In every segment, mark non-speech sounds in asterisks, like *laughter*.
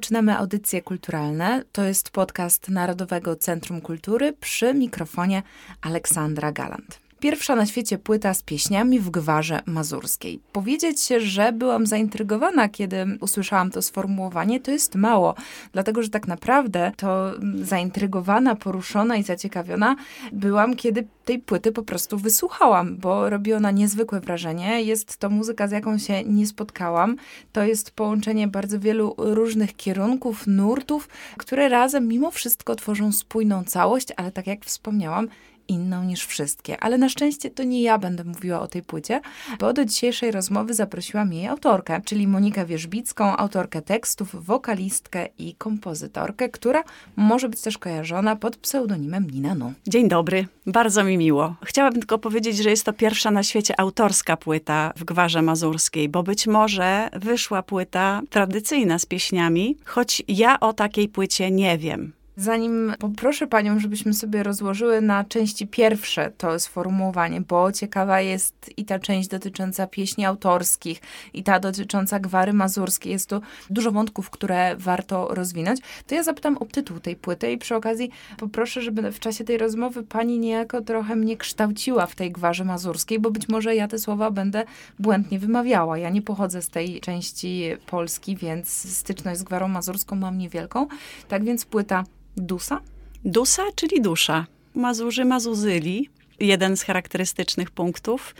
Rozpoczynamy audycje kulturalne. To jest podcast Narodowego Centrum Kultury przy mikrofonie Aleksandra Galant. Pierwsza na świecie płyta z pieśniami w gwarze mazurskiej. Powiedzieć że byłam zaintrygowana, kiedy usłyszałam to sformułowanie, to jest mało, dlatego że tak naprawdę to mm, zaintrygowana, poruszona i zaciekawiona byłam, kiedy tej płyty po prostu wysłuchałam, bo robi ona niezwykłe wrażenie. Jest to muzyka, z jaką się nie spotkałam. To jest połączenie bardzo wielu różnych kierunków, nurtów, które razem mimo wszystko tworzą spójną całość, ale tak jak wspomniałam, inną niż wszystkie. Ale na szczęście to nie ja będę mówiła o tej płycie, bo do dzisiejszej rozmowy zaprosiłam jej autorkę, czyli Monikę Wierzbicką, autorkę tekstów, wokalistkę i kompozytorkę, która może być też kojarzona pod pseudonimem Nina Nu. Dzień dobry, bardzo mi miło. Chciałabym tylko powiedzieć, że jest to pierwsza na świecie autorska płyta w Gwarze Mazurskiej, bo być może wyszła płyta tradycyjna z pieśniami, choć ja o takiej płycie nie wiem. Zanim poproszę Panią, żebyśmy sobie rozłożyły na części pierwsze to sformułowanie, bo ciekawa jest i ta część dotycząca pieśni autorskich, i ta dotycząca gwary mazurskiej. Jest tu dużo wątków, które warto rozwinąć. To ja zapytam o tytuł tej płyty i przy okazji poproszę, żeby w czasie tej rozmowy Pani niejako trochę mnie kształciła w tej gwarze mazurskiej, bo być może ja te słowa będę błędnie wymawiała. Ja nie pochodzę z tej części Polski, więc styczność z gwarą mazurską mam niewielką. Tak więc płyta Dusa? Dusa, czyli dusza. Mazurzy, mazuzyli. Jeden z charakterystycznych punktów.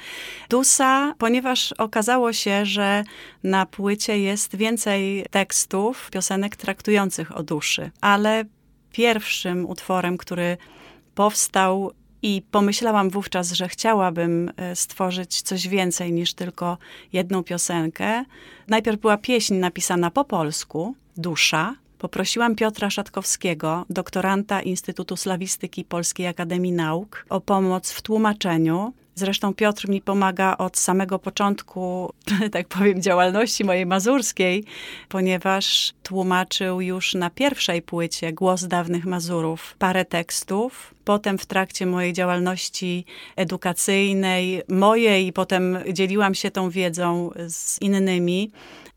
Dusa, ponieważ okazało się, że na płycie jest więcej tekstów, piosenek traktujących o duszy, ale pierwszym utworem, który powstał i pomyślałam wówczas, że chciałabym e, stworzyć coś więcej niż tylko jedną piosenkę. Najpierw była pieśń napisana po polsku, Dusza. Poprosiłam Piotra Szatkowskiego, doktoranta Instytutu Slawistyki Polskiej Akademii Nauk, o pomoc w tłumaczeniu. Zresztą Piotr mi pomaga od samego początku, *laughs* tak powiem, działalności mojej mazurskiej, ponieważ tłumaczył już na pierwszej płycie Głos dawnych Mazurów parę tekstów. Potem w trakcie mojej działalności edukacyjnej, mojej, potem dzieliłam się tą wiedzą z innymi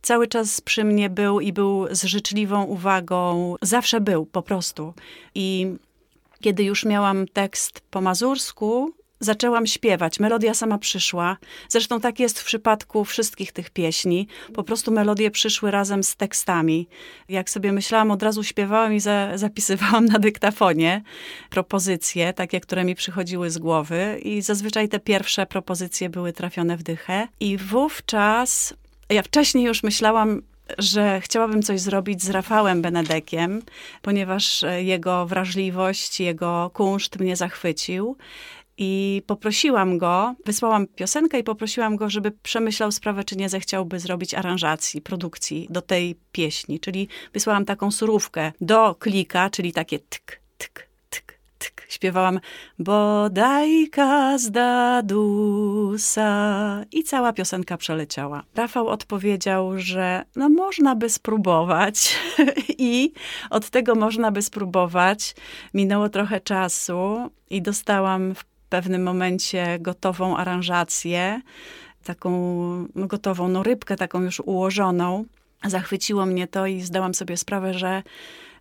cały czas przy mnie był i był z życzliwą uwagą. Zawsze był, po prostu. I kiedy już miałam tekst po mazursku, zaczęłam śpiewać. Melodia sama przyszła. Zresztą tak jest w przypadku wszystkich tych pieśni. Po prostu melodie przyszły razem z tekstami. Jak sobie myślałam, od razu śpiewałam i za, zapisywałam na dyktafonie propozycje, takie, które mi przychodziły z głowy. I zazwyczaj te pierwsze propozycje były trafione w dychę. I wówczas ja wcześniej już myślałam, że chciałabym coś zrobić z Rafałem Benedekiem, ponieważ e, jego wrażliwość, jego kunszt mnie zachwycił. I poprosiłam go, wysłałam piosenkę i poprosiłam go, żeby przemyślał sprawę, czy nie zechciałby zrobić aranżacji, produkcji do tej pieśni. Czyli wysłałam taką surówkę do klika, czyli takie tk, tk, tk. Śpiewałam bodaj kazda dusa i cała piosenka przeleciała. Rafał odpowiedział, że no można by spróbować *laughs* i od tego można by spróbować. Minęło trochę czasu i dostałam w pewnym momencie gotową aranżację, taką no, gotową, no rybkę taką już ułożoną. Zachwyciło mnie to i zdałam sobie sprawę, że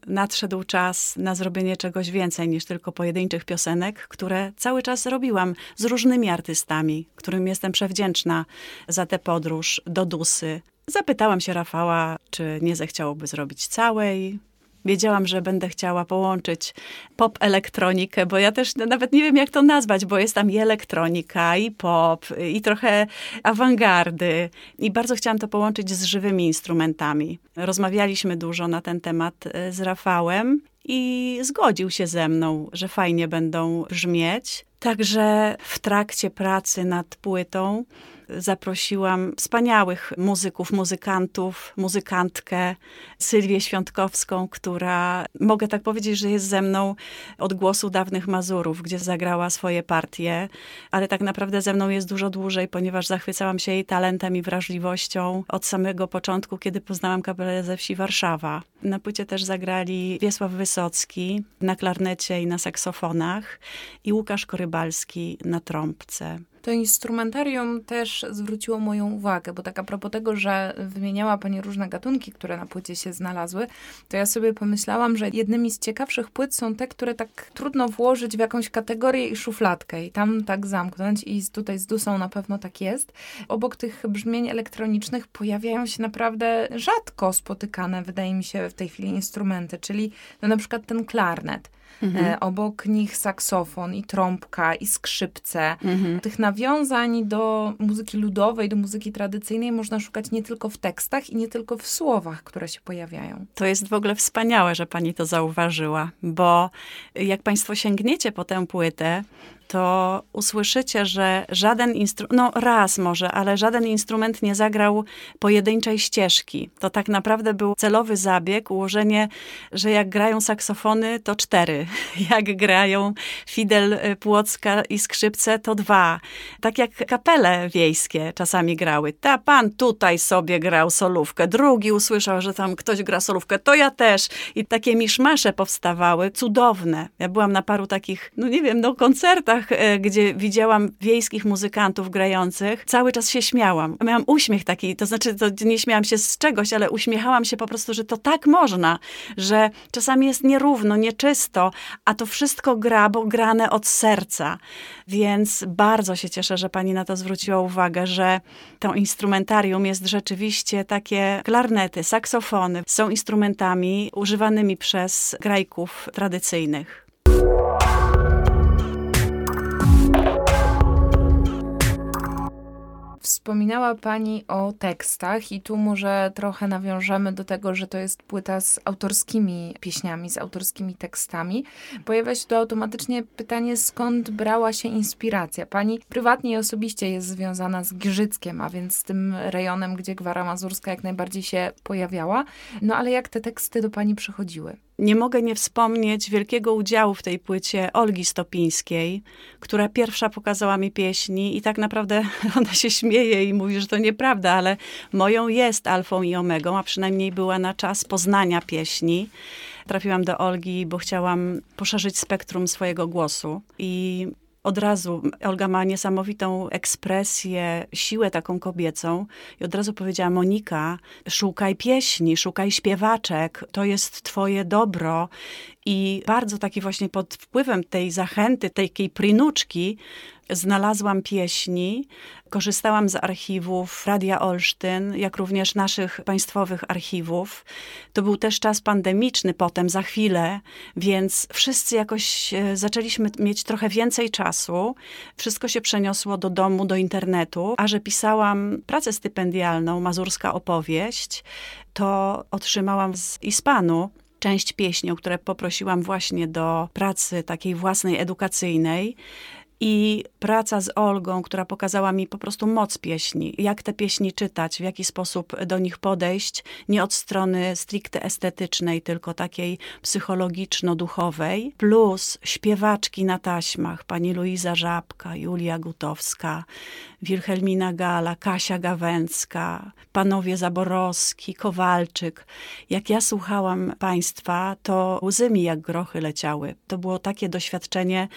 nadszedł czas na zrobienie czegoś więcej niż tylko pojedynczych piosenek, które cały czas robiłam z różnymi artystami, którym jestem przewdzięczna za tę podróż do Dusy. Zapytałam się Rafała, czy nie zechciałoby zrobić całej. Wiedziałam, że będę chciała połączyć pop elektronikę, bo ja też nawet nie wiem, jak to nazwać, bo jest tam i elektronika, i pop, i trochę awangardy. I bardzo chciałam to połączyć z żywymi instrumentami. Rozmawialiśmy dużo na ten temat e, z Rafałem i zgodził się ze mną, że fajnie będą brzmieć. Także w trakcie pracy nad płytą zaprosiłam wspaniałych muzyków, muzykantów, muzykantkę Sylwię Świątkowską, która mogę tak powiedzieć, że jest ze mną od głosu dawnych Mazurów, gdzie zagrała swoje partie, ale tak naprawdę ze mną jest dużo dłużej, ponieważ zachwycałam się jej talentem i wrażliwością od samego początku, kiedy poznałam kapelę ze wsi Warszawa. Na płycie też zagrali Wiesław Wysocki na klarnecie i na saksofonach i Łukasz Korybalski na trąbce. To instrumentarium też zwróciło moją uwagę, bo tak a propos tego, że wymieniała Pani różne gatunki, które na płycie się znalazły, to ja sobie pomyślałam, że jednymi z ciekawszych płyt są te, które tak trudno włożyć w jakąś kategorię i szufladkę i tam tak zamknąć i tutaj z Dusą na pewno tak jest. Obok tych brzmień elektronicznych pojawiają się naprawdę rzadko spotykane, wydaje mi się, w tej chwili instrumenty, czyli no na przykład ten klarnet. Mhm. E, obok nich saksofon i trąbka i skrzypce. Mhm. Tych nawiązań do muzyki ludowej, do muzyki tradycyjnej można szukać nie tylko w tekstach i nie tylko w słowach, które się pojawiają. To jest w ogóle wspaniałe, że pani to zauważyła, bo jak państwo sięgniecie po tę płytę, to usłyszycie, że żaden instrument, no raz może, ale żaden instrument nie zagrał pojedynczej ścieżki. To tak naprawdę był celowy zabieg, ułożenie, że jak grają saksofony, to cztery. *laughs* Jak grają fidel y, płocka i skrzypce, to dwa. Tak jak kapele wiejskie czasami grały. Ta pan tutaj sobie grał solówkę, drugi usłyszał, że tam ktoś gra solówkę, to ja też. I takie miszmasze powstawały, cudowne. Ja byłam na paru takich, no nie wiem, no koncertach, E, gdzie widziałam wiejskich muzykantów grających, cały czas się śmiałam. Miałam uśmiech taki, to znaczy to nie śmiałam się z czegoś, ale uśmiechałam się po prostu, że to tak można, że czasami jest nierówno, nieczysto, a to wszystko gra, bo grane od serca. Więc bardzo się cieszę, że pani na to zwróciła uwagę, że to instrumentarium jest rzeczywiście takie klarnety, saksofony są instrumentami używanymi przez grajków tradycyjnych. Wspominała Pani o tekstach, i tu może trochę nawiążemy do tego, że to jest płyta z autorskimi pieśniami, z autorskimi tekstami. Pojawia się tu automatycznie pytanie, skąd brała się inspiracja. Pani prywatnie i osobiście jest związana z Giżyckiem, a więc z tym rejonem, gdzie Gwara Mazurska jak najbardziej się pojawiała. No ale jak te teksty do Pani przychodziły? Nie mogę nie wspomnieć wielkiego udziału w tej płycie Olgi Stopińskiej, która pierwsza pokazała mi pieśni i tak naprawdę *laughs* ona się śmieje i mówi, że to nieprawda, ale moją jest alfą i omegą, a przynajmniej była na czas poznania pieśni. Trafiłam do Olgi, bo chciałam poszerzyć spektrum swojego głosu i od razu Olga ma niesamowitą ekspresję, siłę taką kobiecą. I od razu powiedziała Monika, szukaj pieśni, szukaj śpiewaczek, to jest twoje dobro i bardzo taki właśnie pod wpływem tej zachęty, takiej prinuczki znalazłam pieśni, korzystałam z archiwów Radia Olsztyn, jak również naszych państwowych archiwów. To był też czas pandemiczny potem, za chwilę, więc wszyscy jakoś e, zaczęliśmy mieć trochę więcej czasu. Wszystko się przeniosło do domu, do internetu, a że pisałam pracę stypendialną, Mazurska opowieść, to otrzymałam z Ispanu część pieśni, o które poprosiłam właśnie do pracy takiej własnej edukacyjnej. I praca z Olgą, która pokazała mi po prostu moc pieśni, jak te pieśni czytać, w jaki sposób do nich podejść, nie od strony stricte estetycznej, tylko takiej psychologiczno-duchowej, plus śpiewaczki na taśmach, pani Luiza Żabka, Julia Gutowska, Wilhelmina Gala, Kasia Gawęcka, panowie Zaborowski, Kowalczyk. Jak ja słuchałam państwa, to łzy mi jak grochy leciały. To było takie doświadczenie,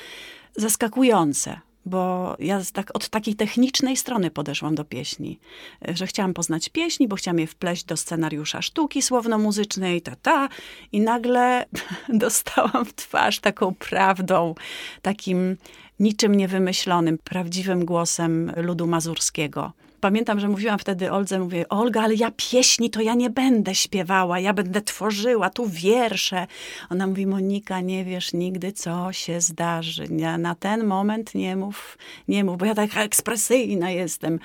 zaskakujące, bo ja tak od takiej technicznej strony podeszłam do pieśni, że chciałam poznać pieśni, bo chciałam je wpleść do scenariusza sztuki słowno-muzycznej, ta, ta, i nagle *laughs* dostałam w twarz taką prawdą, takim niczym niewymyślonym, prawdziwym głosem ludu mazurskiego. Pamiętam, że mówiłam wtedy Oldze, mówię, Olga, ale ja pieśni to ja nie będę śpiewała, ja będę tworzyła tu wiersze. Ona mówi, Monika, nie wiesz nigdy, co się zdarzy. Ja na ten moment nie mów, nie mów, bo ja taka ekspresyjna jestem.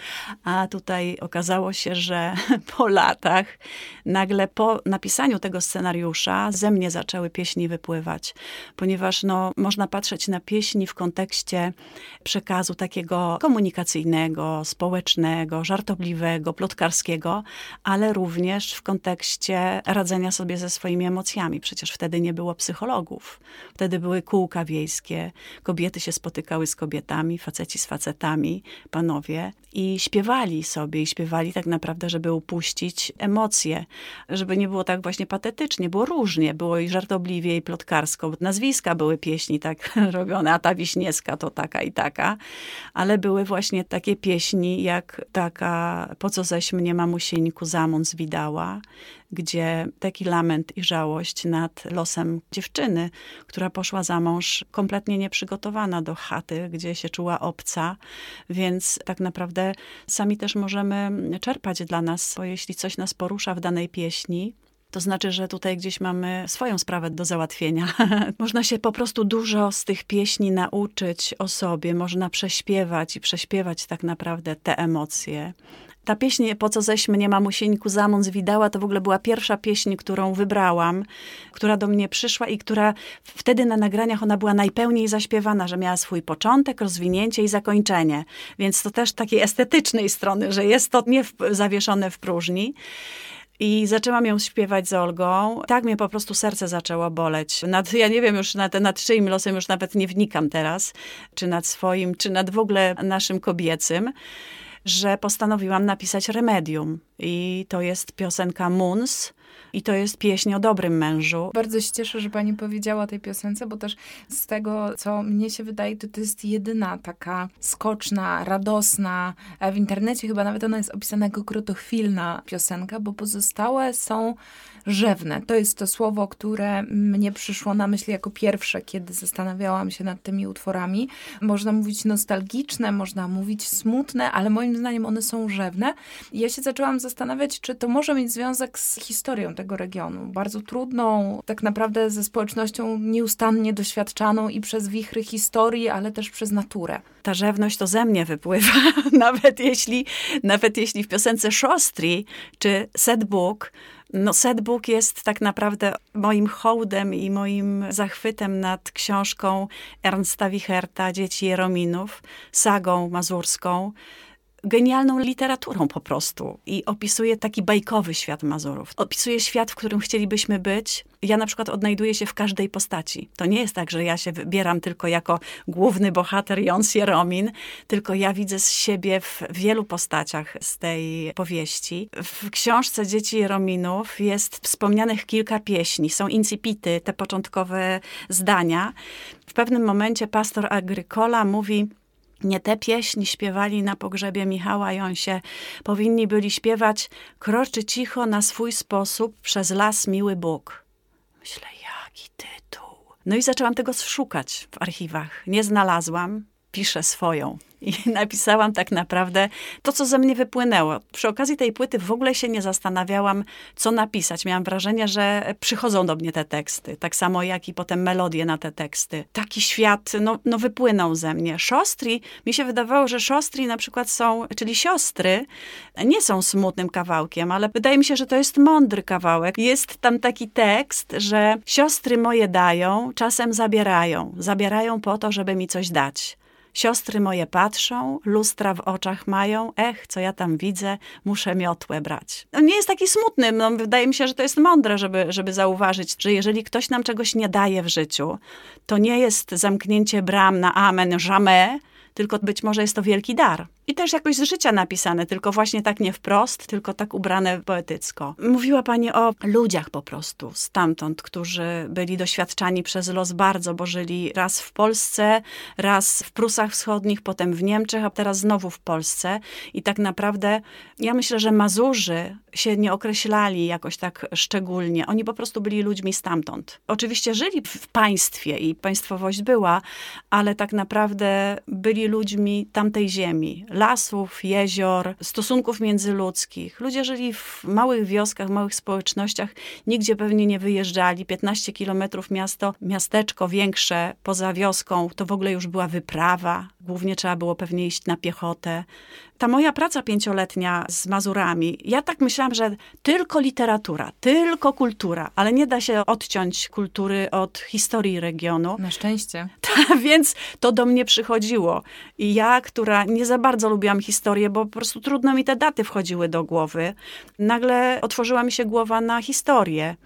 A tutaj okazało się, że *laughs* po latach, nagle po napisaniu tego scenariusza, ze mnie zaczęły pieśni wypływać, ponieważ no, można patrzeć na pieśni w kontekście przekazu takiego komunikacyjnego, społecznego, żartobliwego, plotkarskiego, ale również w kontekście radzenia sobie ze swoimi emocjami. Przecież wtedy nie było psychologów. Wtedy były kółka wiejskie, kobiety się spotykały z kobietami, faceci z facetami, panowie i śpiewali sobie i śpiewali tak naprawdę, żeby upuścić emocje, żeby nie było tak właśnie patetycznie, było różnie, było i żartobliwie i plotkarsko. Nazwiska były pieśni tak *laughs* robione, a ta Wiśniewska to taka i taka, ale były właśnie takie pieśni jak taka Po co zaś mnie mamusieńku zamąc zwidała, gdzie taki lament i żałość nad losem dziewczyny, która poszła za mąż kompletnie nieprzygotowana do chaty, gdzie się czuła obca, więc tak naprawdę sami też możemy czerpać dla nas, bo jeśli coś nas porusza w danej pieśni, to znaczy, że tutaj gdzieś mamy swoją sprawę do załatwienia. *laughs* można się po prostu dużo z tych pieśni nauczyć o sobie, można prześpiewać i prześpiewać tak naprawdę te emocje. Ta pieśń Po co ześ mnie mamusieńku zamąc widała, to w ogóle była pierwsza pieśń, którą wybrałam, która do mnie przyszła i która wtedy na nagraniach ona była najpełniej zaśpiewana, że miała swój początek, rozwinięcie i zakończenie. Więc to też takiej estetycznej strony, że jest to nie w, zawieszone w próżni. I zaczęłam ją śpiewać z Olgą. Tak mnie po prostu serce zaczęło boleć. Nad, ja nie wiem już nad, nad czyim losem, już nawet nie wnikam teraz, czy nad swoim, czy nad w ogóle naszym kobiecym że postanowiłam napisać remedium. I to jest piosenka Muns. I to jest pieśń o dobrym mężu. Bardzo się cieszę, że pani powiedziała o tej piosence, bo też z tego, co mnie się wydaje, to to jest jedyna taka skoczna, radosna, w internecie chyba nawet ona jest opisana jako krotochwilna piosenka, bo pozostałe są rzewne. To jest to słowo, które mnie przyszło na myśl jako pierwsze, kiedy zastanawiałam się nad tymi utworami. Można mówić nostalgiczne, można mówić smutne, ale moim zdaniem one są rzewne. Ja się zaczęłam zastanawiać, czy to może mieć związek z historią tego regionu. Bardzo trudną, tak naprawdę ze społecznością nieustannie doświadczaną i przez wichry historii, ale też przez naturę. Ta rzewność to ze mnie wypływa, *laughs* nawet jeśli, nawet jeśli w piosence Szostri czy Set Book no, setbook jest tak naprawdę moim hołdem i moim zachwytem nad książką Ernsta Wicherta, Dzieci Jerominów, sagą mazurską genialną literaturą po prostu i opisuje taki bajkowy świat Mazurów. Opisuje świat, w którym chcielibyśmy być. Ja na przykład odnajduję się w każdej postaci. To nie jest tak, że ja się wybieram tylko jako główny bohater Jons Jeromin, tylko ja widzę z siebie w wielu postaciach z tej powieści. W książce Dzieci Jerominów jest wspomnianych kilka pieśni. Są incipity, te początkowe zdania. W pewnym momencie pastor Agrykola mówi nie te pieśni śpiewali na pogrzebie Michała Jonsie. Powinni byli śpiewać Kroczy cicho na swój sposób przez las miły Bóg. Myślę, jaki tytuł. No i zaczęłam tego szukać w archiwach. Nie znalazłam. Piszę swoją i *laughs* napisałam tak naprawdę to, co ze mnie wypłynęło. Przy okazji tej płyty w ogóle się nie zastanawiałam, co napisać. Miałam wrażenie, że przychodzą do mnie te teksty, tak samo jak i potem melodie na te teksty. Taki świat, no, no wypłynął ze mnie. Szostri, mi się wydawało, że szostri na przykład są, czyli siostry, nie są smutnym kawałkiem, ale wydaje mi się, że to jest mądry kawałek. Jest tam taki tekst, że siostry moje dają, czasem zabierają. Zabierają po to, żeby mi coś dać. Siostry moje patrzą, lustra w oczach mają, ech, co ja tam widzę, muszę miotłę brać. Nie jest taki smutny, no, wydaje mi się, że to jest mądre, żeby, żeby zauważyć, że jeżeli ktoś nam czegoś nie daje w życiu, to nie jest zamknięcie bram na amen, jamais, tylko być może jest to wielki dar. I też jakoś z życia napisane, tylko właśnie tak nie wprost, tylko tak ubrane poetycko. Mówiła pani o ludziach po prostu stamtąd, którzy byli doświadczani przez los bardzo, bo żyli raz w Polsce, raz w Prusach Wschodnich, potem w Niemczech, a teraz znowu w Polsce. I tak naprawdę ja myślę, że Mazurzy się nie określali jakoś tak szczególnie. Oni po prostu byli ludźmi stamtąd. Oczywiście żyli w państwie i państwowość była, ale tak naprawdę byli ludźmi tamtej ziemi, lasów, jezior, stosunków międzyludzkich. Ludzie żyli w małych wioskach, małych społecznościach, nigdzie pewnie nie wyjeżdżali. 15 kilometrów miasto, miasteczko większe poza wioską, to w ogóle już była wyprawa. Głównie trzeba było pewnie iść na piechotę. Ta moja praca pięcioletnia z Mazurami, ja tak myślałam, że tylko literatura, tylko kultura, ale nie da się odciąć kultury od historii regionu. Na szczęście. *laughs* Więc to do mnie przychodziło. I ja, która nie za bardzo lubiłam historię, bo po prostu trudno mi te daty wchodziły do głowy, nagle otworzyła mi się głowa na historię.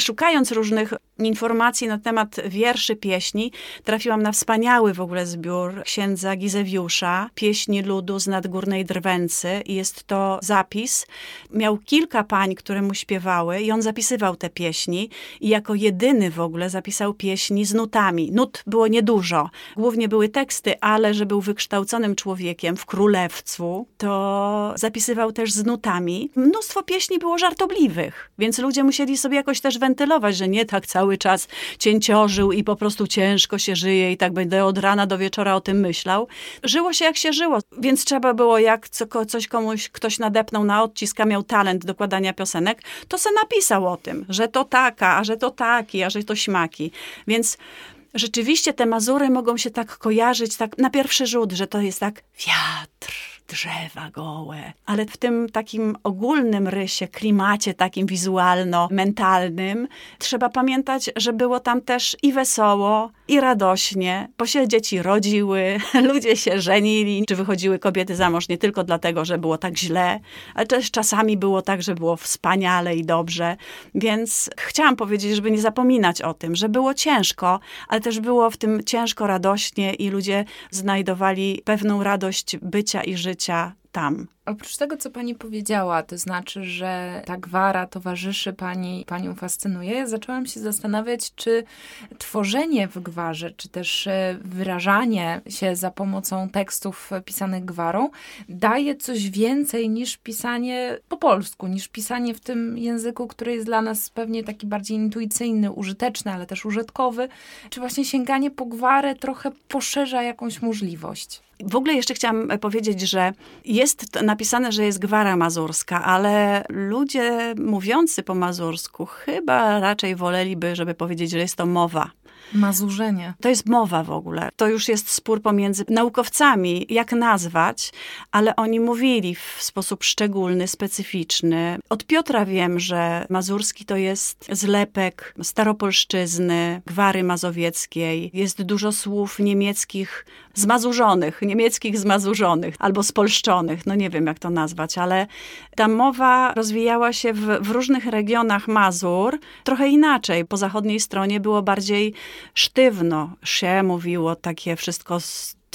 Szukając różnych informacji na temat wierszy, pieśni, trafiłam na wspaniały w ogóle zbiór księdza Gizewiusza, pieśni ludu z nadgórnej Drwęcy. I jest to zapis. Miał kilka pań, które mu śpiewały i on zapisywał te pieśni i jako jedyny w ogóle zapisał pieśni z nutami. Nut było niedużo. Głównie były teksty, ale że był wykształconym człowiekiem w królewcu, to zapisywał też z nutami. Mnóstwo pieśni było żartobliwych, więc ludzie musieli sobie jakoś też wentylować, że nie tak cały czas cięciorzył i po prostu ciężko się żyje i tak będę od rana do wieczora o tym myślał. Żyło się jak się żyło, więc trzeba było jak co, coś komuś ktoś nadepnął na odcisk, miał talent do kładania piosenek, to se napisał o tym, że to taka, a że to taki, a że to śmaki. Więc rzeczywiście te Mazury mogą się tak kojarzyć, tak na pierwszy rzut, że to jest tak wiatr, drzewa gołe, ale w tym takim ogólnym rysie, klimacie takim wizualno-mentalnym, trzeba pamiętać, że było tam też i wesoło, i radośnie, bo się dzieci rodziły, *laughs* ludzie się żenili, czy wychodziły kobiety za mąż nie tylko dlatego, że było tak źle, ale też czasami było tak, że było wspaniale i dobrze. Więc chciałam powiedzieć, żeby nie zapominać o tym, że było ciężko, ale też było w tym ciężko, radośnie i ludzie znajdowali pewną radość bycia i życia życia. Tam. Oprócz tego, co pani powiedziała, to znaczy, że ta gwara towarzyszy pani, panią fascynuje, zaczęłam się zastanawiać, czy tworzenie w gwarze, czy też e, wyrażanie się za pomocą tekstów pisanych gwarą daje coś więcej niż pisanie po polsku, niż pisanie w tym języku, który jest dla nas pewnie taki bardziej intuicyjny, użyteczny, ale też użytkowy. Czy właśnie sięganie po gwarę trochę poszerza jakąś możliwość? W ogóle jeszcze chciałam powiedzieć, że jest napisane, że jest gwara mazurska, ale ludzie mówiący po mazursku chyba raczej woleliby, żeby powiedzieć, że jest to mowa. Mazurzenie. To jest mowa w ogóle. To już jest spór pomiędzy naukowcami, jak nazwać, ale oni mówili w sposób szczególny, specyficzny. Od Piotra wiem, że mazurski to jest zlepek staropolszczyzny, gwary mazowieckiej. Jest dużo słów niemieckich zmazurzonych, niemieckich zmazurzonych albo spolszczonych, no nie wiem jak to nazwać, ale ta mowa rozwijała się w, w różnych regionach Mazur trochę inaczej. Po zachodniej stronie było bardziej sztywno się mówiło, takie wszystko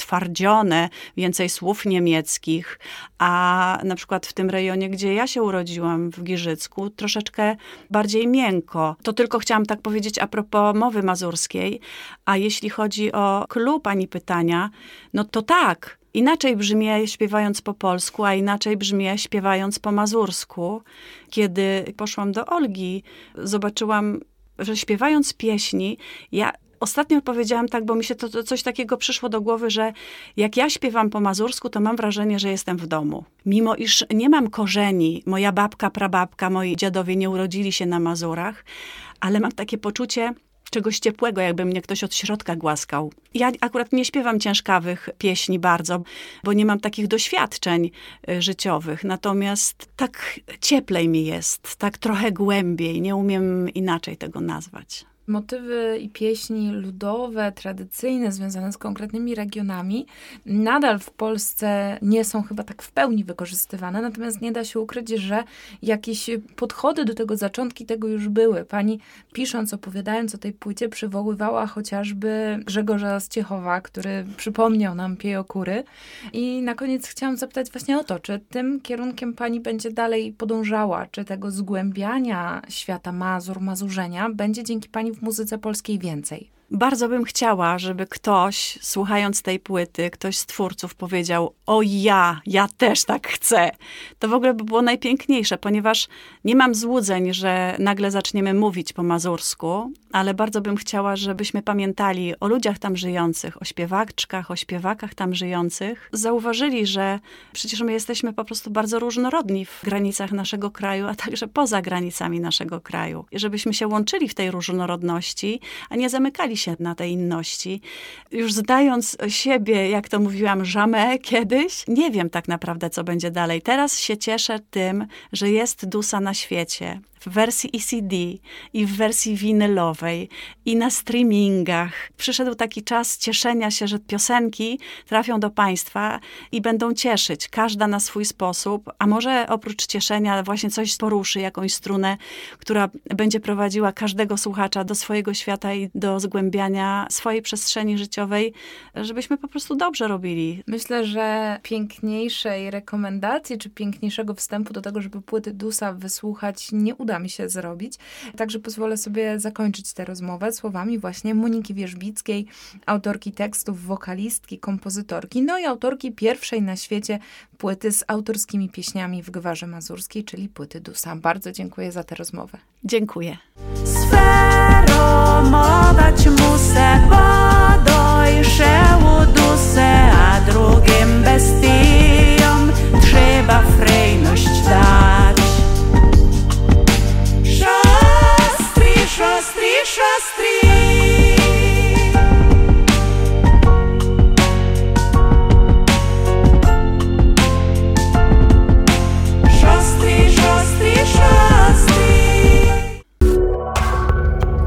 twardzione, więcej słów niemieckich, a na przykład w tym rejonie, gdzie ja się urodziłam, w Giżycku, troszeczkę bardziej miękko. To tylko chciałam tak powiedzieć a propos mowy mazurskiej, a jeśli chodzi o klub pani pytania, no to tak, inaczej brzmię śpiewając po polsku, a inaczej brzmię śpiewając po mazursku. Kiedy poszłam do Olgi, zobaczyłam, że śpiewając pieśni, ja ostatnio powiedziałam tak, bo mi się to, to, coś takiego przyszło do głowy, że jak ja śpiewam po mazursku, to mam wrażenie, że jestem w domu. Mimo iż nie mam korzeni, moja babka, prababka, moi dziadowie nie urodzili się na Mazurach, ale mam takie poczucie, czegoś ciepłego, jakby mnie ktoś od środka głaskał. Ja akurat nie śpiewam ciężkawych pieśni bardzo, bo nie mam takich doświadczeń y, życiowych. Natomiast tak cieplej mi jest, tak trochę głębiej. Nie umiem inaczej tego nazwać motywy i pieśni ludowe, tradycyjne, związane z konkretnymi regionami, nadal w Polsce nie są chyba tak w pełni wykorzystywane, natomiast nie da się ukryć, że jakieś podchody do tego, zaczątki tego już były. Pani pisząc, opowiadając o tej płycie, przywoływała chociażby Grzegorza Ciechowa, który przypomniał nam Piejokury. I na koniec chciałam zapytać właśnie o to, czy tym kierunkiem pani będzie dalej podążała, czy tego zgłębiania świata Mazur, mazurzenia będzie dzięki pani w muzyce polskiej więcej? Bardzo bym chciała, żeby ktoś, słuchając tej płyty, ktoś z twórców powiedział: O ja, ja też tak chcę. To w ogóle by było najpiękniejsze, ponieważ nie mam złudzeń, że nagle zaczniemy mówić po mazursku, ale bardzo bym chciała, żebyśmy pamiętali o ludziach tam żyjących, o śpiewaczkach, o śpiewakach tam żyjących. Zauważyli, że przecież my jesteśmy po prostu bardzo różnorodni w granicach naszego kraju, a także poza granicami naszego kraju. I żebyśmy się łączyli w tej różnorodności, a nie zamykali się na tej inności. Już zdając siebie, jak to mówiłam, żamę kiedyś, nie wiem tak naprawdę, co będzie dalej. Teraz się cieszę tym, że jest Dusa na świecie w wersji ECD i w wersji winylowej i na streamingach. Przyszedł taki czas cieszenia się, że piosenki trafią do Państwa i będą cieszyć, każda na swój sposób, a może oprócz cieszenia właśnie coś poruszy, jakąś strunę, która będzie prowadziła każdego słuchacza do swojego świata i do zgłębiania swojej przestrzeni życiowej, żebyśmy po prostu dobrze robili. Myślę, że piękniejszej rekomendacji, czy piękniejszego wstępu do tego, żeby płyty Dusa wysłuchać, nie uda mi się zrobić. Także pozwolę sobie zakończyć tę rozmowę słowami właśnie Moniki Wierzbickiej, autorki tekstów, wokalistki, kompozytorki, no i autorki pierwszej na świecie płyty z autorskimi pieśniami w gwarze mazurskiej, czyli płyty Dusa. Bardzo dziękuję za tę rozmowę. Dziękuję. Sferomować muszę, bo dojrzeło duszę, a drugim bestiom trzeba frejność dać.